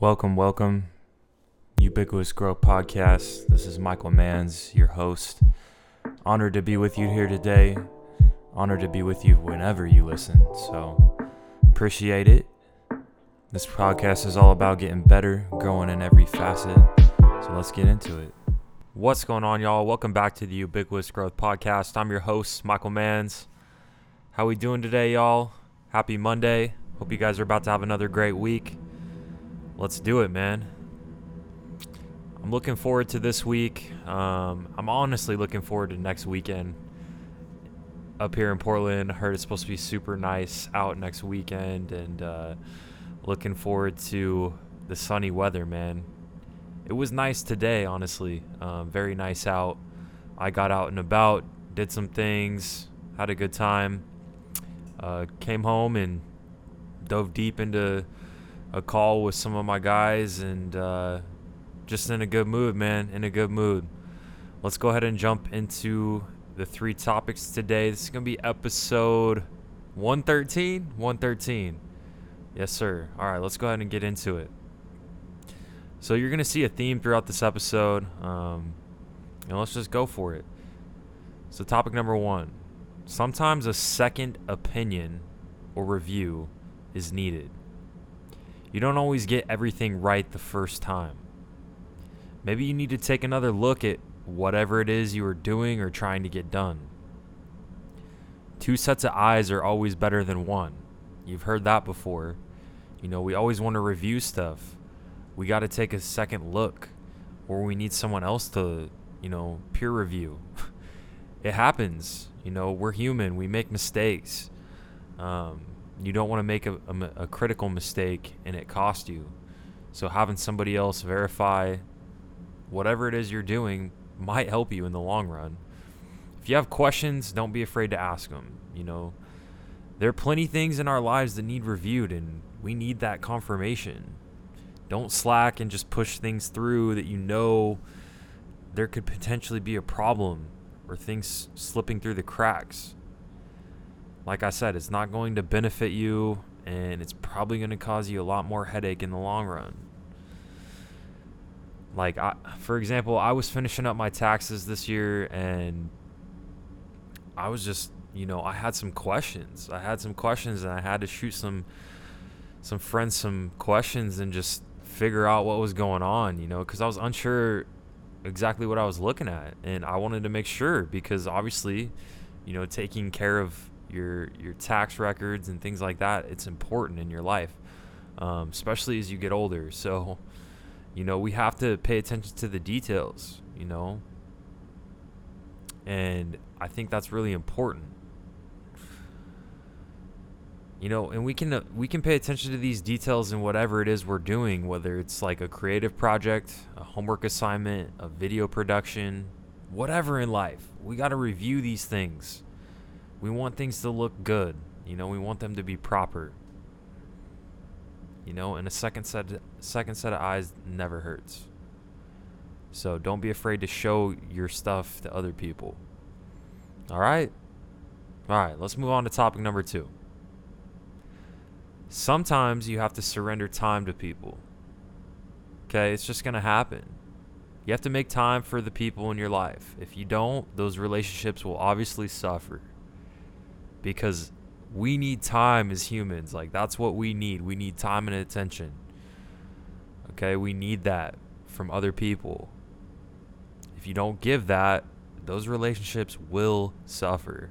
Welcome, welcome. Ubiquitous Growth Podcast. This is Michael Manns, your host. Honored to be with you here today. Honored to be with you whenever you listen. So, appreciate it. This podcast is all about getting better, growing in every facet. So, let's get into it. What's going on, y'all? Welcome back to the Ubiquitous Growth Podcast. I'm your host, Michael Manns. How we doing today, y'all? Happy Monday. Hope you guys are about to have another great week. Let's do it, man. I'm looking forward to this week. Um, I'm honestly looking forward to next weekend up here in Portland. I heard it's supposed to be super nice out next weekend, and uh, looking forward to the sunny weather, man. It was nice today, honestly. Um, very nice out. I got out and about, did some things, had a good time. Uh, came home and dove deep into a call with some of my guys and uh, just in a good mood, man. In a good mood. Let's go ahead and jump into the three topics today. This is going to be episode 113. 113. Yes, sir. All right, let's go ahead and get into it. So, you're going to see a theme throughout this episode. Um, and let's just go for it. So, topic number one sometimes a second opinion or review is needed. You don't always get everything right the first time. Maybe you need to take another look at whatever it is you are doing or trying to get done. Two sets of eyes are always better than one. You've heard that before. You know, we always want to review stuff. We got to take a second look, or we need someone else to, you know, peer review. it happens. You know, we're human. We make mistakes. Um, you don't want to make a, a, a critical mistake and it cost you. So having somebody else verify whatever it is you're doing might help you in the long run. If you have questions, don't be afraid to ask them. You know, there are plenty things in our lives that need reviewed, and we need that confirmation. Don't slack and just push things through that you know there could potentially be a problem or things slipping through the cracks like I said, it's not going to benefit you and it's probably going to cause you a lot more headache in the long run. Like I for example, I was finishing up my taxes this year and I was just, you know, I had some questions. I had some questions and I had to shoot some some friends some questions and just figure out what was going on, you know, cuz I was unsure exactly what I was looking at and I wanted to make sure because obviously, you know, taking care of your your tax records and things like that. It's important in your life, um, especially as you get older. So, you know, we have to pay attention to the details. You know, and I think that's really important. You know, and we can uh, we can pay attention to these details in whatever it is we're doing, whether it's like a creative project, a homework assignment, a video production, whatever in life. We got to review these things we want things to look good. You know, we want them to be proper. You know, and a second set second set of eyes never hurts. So don't be afraid to show your stuff to other people. All right? All right, let's move on to topic number 2. Sometimes you have to surrender time to people. Okay, it's just going to happen. You have to make time for the people in your life. If you don't, those relationships will obviously suffer because we need time as humans. Like that's what we need. We need time and attention. Okay, we need that from other people. If you don't give that, those relationships will suffer.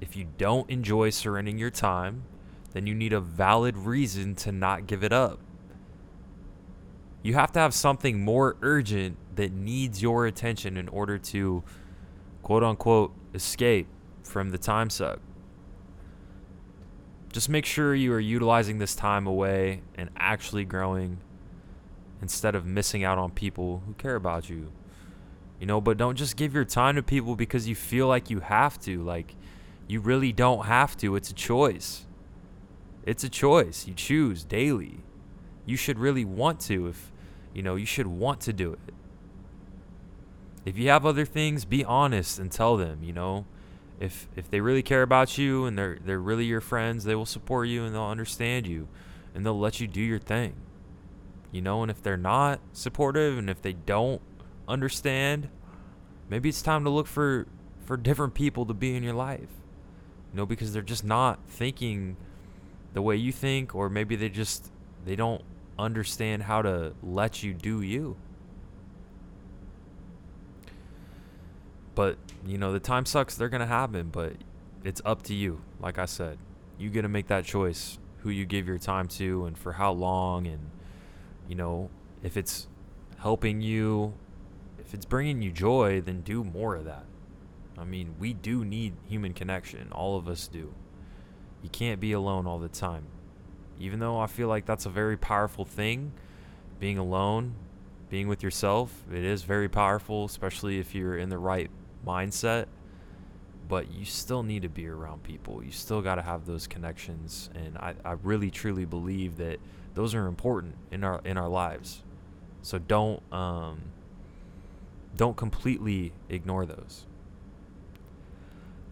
If you don't enjoy surrendering your time, then you need a valid reason to not give it up. You have to have something more urgent that needs your attention in order to quote unquote escape from the time suck. Just make sure you are utilizing this time away and actually growing instead of missing out on people who care about you. You know, but don't just give your time to people because you feel like you have to. Like, you really don't have to. It's a choice. It's a choice. You choose daily. You should really want to if, you know, you should want to do it. If you have other things, be honest and tell them, you know if if they really care about you and they're they're really your friends, they will support you and they'll understand you, and they'll let you do your thing. You know, and if they're not supportive and if they don't understand, maybe it's time to look for for different people to be in your life. You know, because they're just not thinking the way you think or maybe they just they don't understand how to let you do you. But, you know, the time sucks, they're going to happen, but it's up to you. Like I said, you get to make that choice who you give your time to and for how long and you know, if it's helping you, if it's bringing you joy, then do more of that. I mean, we do need human connection. All of us do. You can't be alone all the time. Even though I feel like that's a very powerful thing, being alone, being with yourself, it is very powerful, especially if you're in the right mindset. But you still need to be around people. You still got to have those connections. And I, I really, truly believe that those are important in our in our lives. So don't um, don't completely ignore those.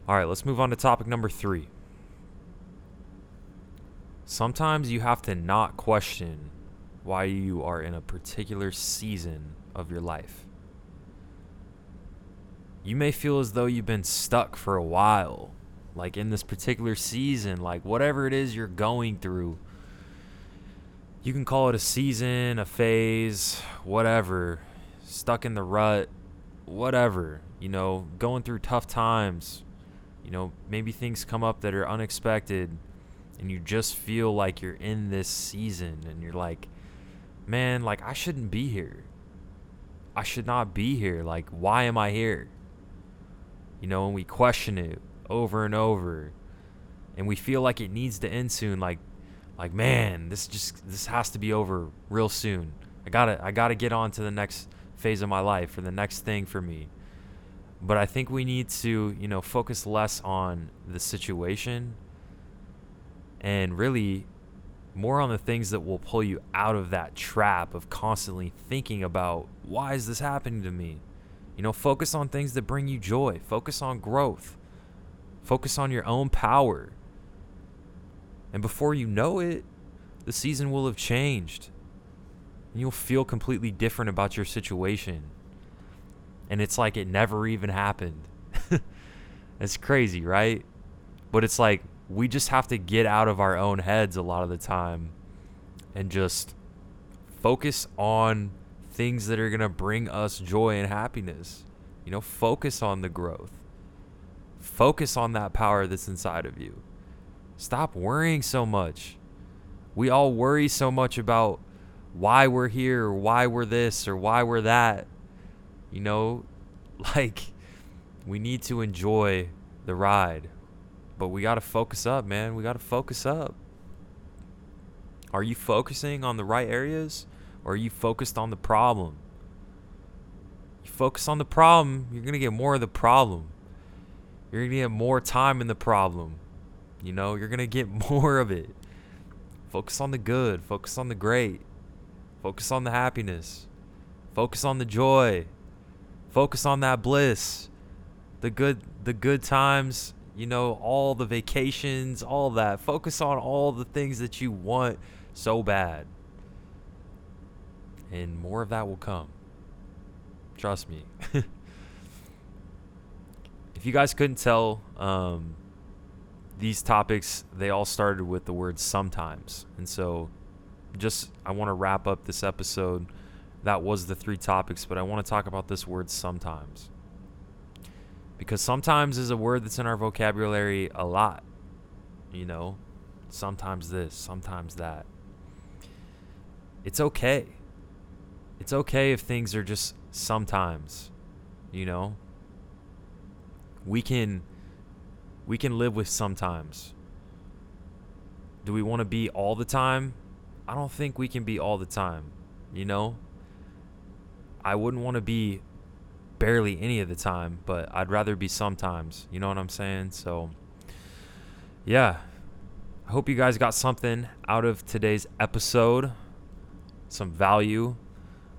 All right, let's move on to topic number three. Sometimes you have to not question why you are in a particular season of your life. You may feel as though you've been stuck for a while, like in this particular season, like whatever it is you're going through you can call it a season, a phase, whatever, stuck in the rut, whatever, you know, going through tough times. You know, maybe things come up that are unexpected and you just feel like you're in this season and you're like, man, like I shouldn't be here. I should not be here. Like, why am I here? You know, and we question it over and over and we feel like it needs to end soon. Like, like man this just this has to be over real soon i gotta i gotta get on to the next phase of my life or the next thing for me but i think we need to you know focus less on the situation and really more on the things that will pull you out of that trap of constantly thinking about why is this happening to me you know focus on things that bring you joy focus on growth focus on your own power and before you know it, the season will have changed. And you'll feel completely different about your situation. And it's like it never even happened. it's crazy, right? But it's like we just have to get out of our own heads a lot of the time and just focus on things that are going to bring us joy and happiness. You know, focus on the growth. Focus on that power that's inside of you. Stop worrying so much. We all worry so much about why we're here or why we're this or why we're that. You know, like we need to enjoy the ride. But we got to focus up, man. We got to focus up. Are you focusing on the right areas or are you focused on the problem? You focus on the problem, you're going to get more of the problem. You're going to get more time in the problem. You know, you're going to get more of it. Focus on the good, focus on the great, focus on the happiness, focus on the joy, focus on that bliss, the good the good times, you know, all the vacations, all that. Focus on all the things that you want so bad. And more of that will come. Trust me. if you guys couldn't tell, um, these topics they all started with the word sometimes. And so just i want to wrap up this episode. That was the three topics but i want to talk about this word sometimes. Because sometimes is a word that's in our vocabulary a lot you know? Sometimes this sometimes that. It's okay it's okay if things are just sometimes you know we can we can live with sometimes. Do we want to be all the time? I don't think we can be all the time, you know? I wouldn't want to be barely any of the time, but I'd rather be sometimes. You know what I'm saying? So, yeah. I hope you guys got something out of today's episode, some value.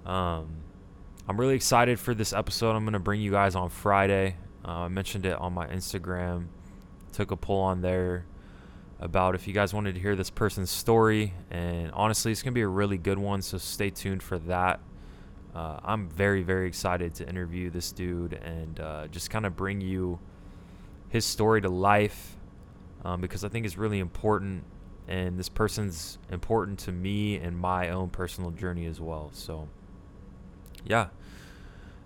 Um, I'm really excited for this episode. I'm going to bring you guys on Friday. Uh, I mentioned it on my Instagram took a poll on there. about if you guys wanted to hear this person's story. And honestly, it's going to be a really good one, so stay tuned for that. Uh, I'm very, very excited to interview this dude and uh, just kind of bring you his story to life um, because I think it's really important. And this person's important to me and my own personal journey as well. So, yeah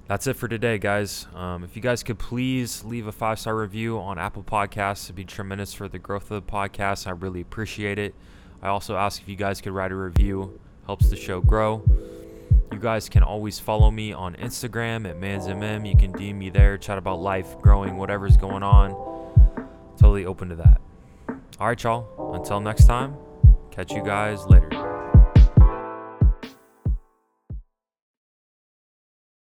that's it for today, guys. Um, if you guys could please leave a five star review on Apple Podcasts, it'd be tremendous for the growth of the podcast. I really appreciate it. I also ask if you guys could write a review, helps the show grow. You guys can always follow me on Instagram at mansmm. You can DM me there, chat about life, growing, whatever's going on. Totally open to that. All right, y'all. Until next time, catch you guys later.